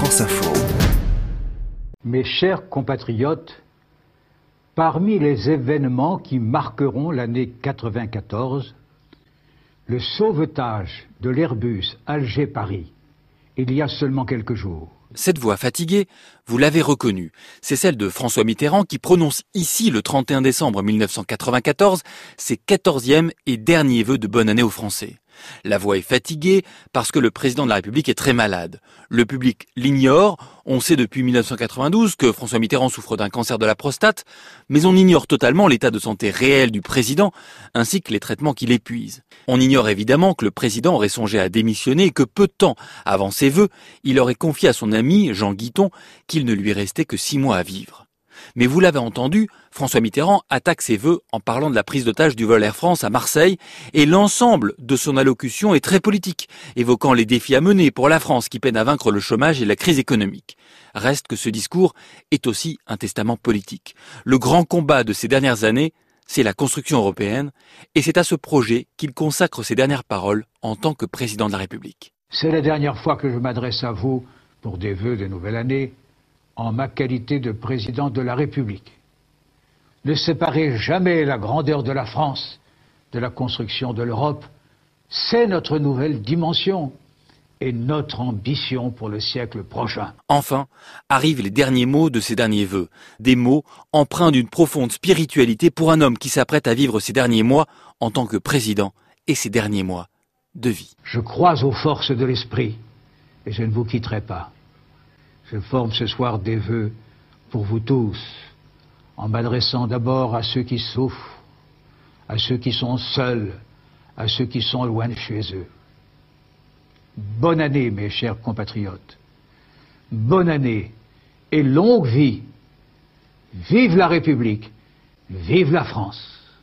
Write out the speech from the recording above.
France Info. Mes chers compatriotes, parmi les événements qui marqueront l'année 94, le sauvetage de l'Airbus Alger-Paris, il y a seulement quelques jours. Cette voix fatiguée, vous l'avez reconnue. C'est celle de François Mitterrand qui prononce ici le 31 décembre 1994 ses quatorzièmes et derniers vœux de bonne année aux Français. La voix est fatiguée parce que le président de la République est très malade. Le public l'ignore. On sait depuis 1992 que François Mitterrand souffre d'un cancer de la prostate, mais on ignore totalement l'état de santé réel du président ainsi que les traitements qu'il épuise. On ignore évidemment que le président aurait songé à démissionner et que peu de temps avant ses vœux, il aurait confié à son ami Jean Guiton qu'il ne lui restait que six mois à vivre. Mais vous l'avez entendu, François Mitterrand attaque ses vœux en parlant de la prise d'otage du vol Air France à Marseille et l'ensemble de son allocution est très politique, évoquant les défis à mener pour la France qui peine à vaincre le chômage et la crise économique. Reste que ce discours est aussi un testament politique. Le grand combat de ces dernières années, c'est la construction européenne et c'est à ce projet qu'il consacre ses dernières paroles en tant que président de la République. C'est la dernière fois que je m'adresse à vous pour des vœux de nouvelle année en ma qualité de président de la République. Ne séparez jamais la grandeur de la France de la construction de l'Europe. C'est notre nouvelle dimension et notre ambition pour le siècle prochain. Enfin, arrivent les derniers mots de ces derniers vœux, des mots empreints d'une profonde spiritualité pour un homme qui s'apprête à vivre ses derniers mois en tant que président et ses derniers mois de vie. Je crois aux forces de l'esprit et je ne vous quitterai pas. Je forme ce soir des vœux pour vous tous, en m'adressant d'abord à ceux qui souffrent, à ceux qui sont seuls, à ceux qui sont loin de chez eux. Bonne année, mes chers compatriotes. Bonne année et longue vie. Vive la République. Vive la France.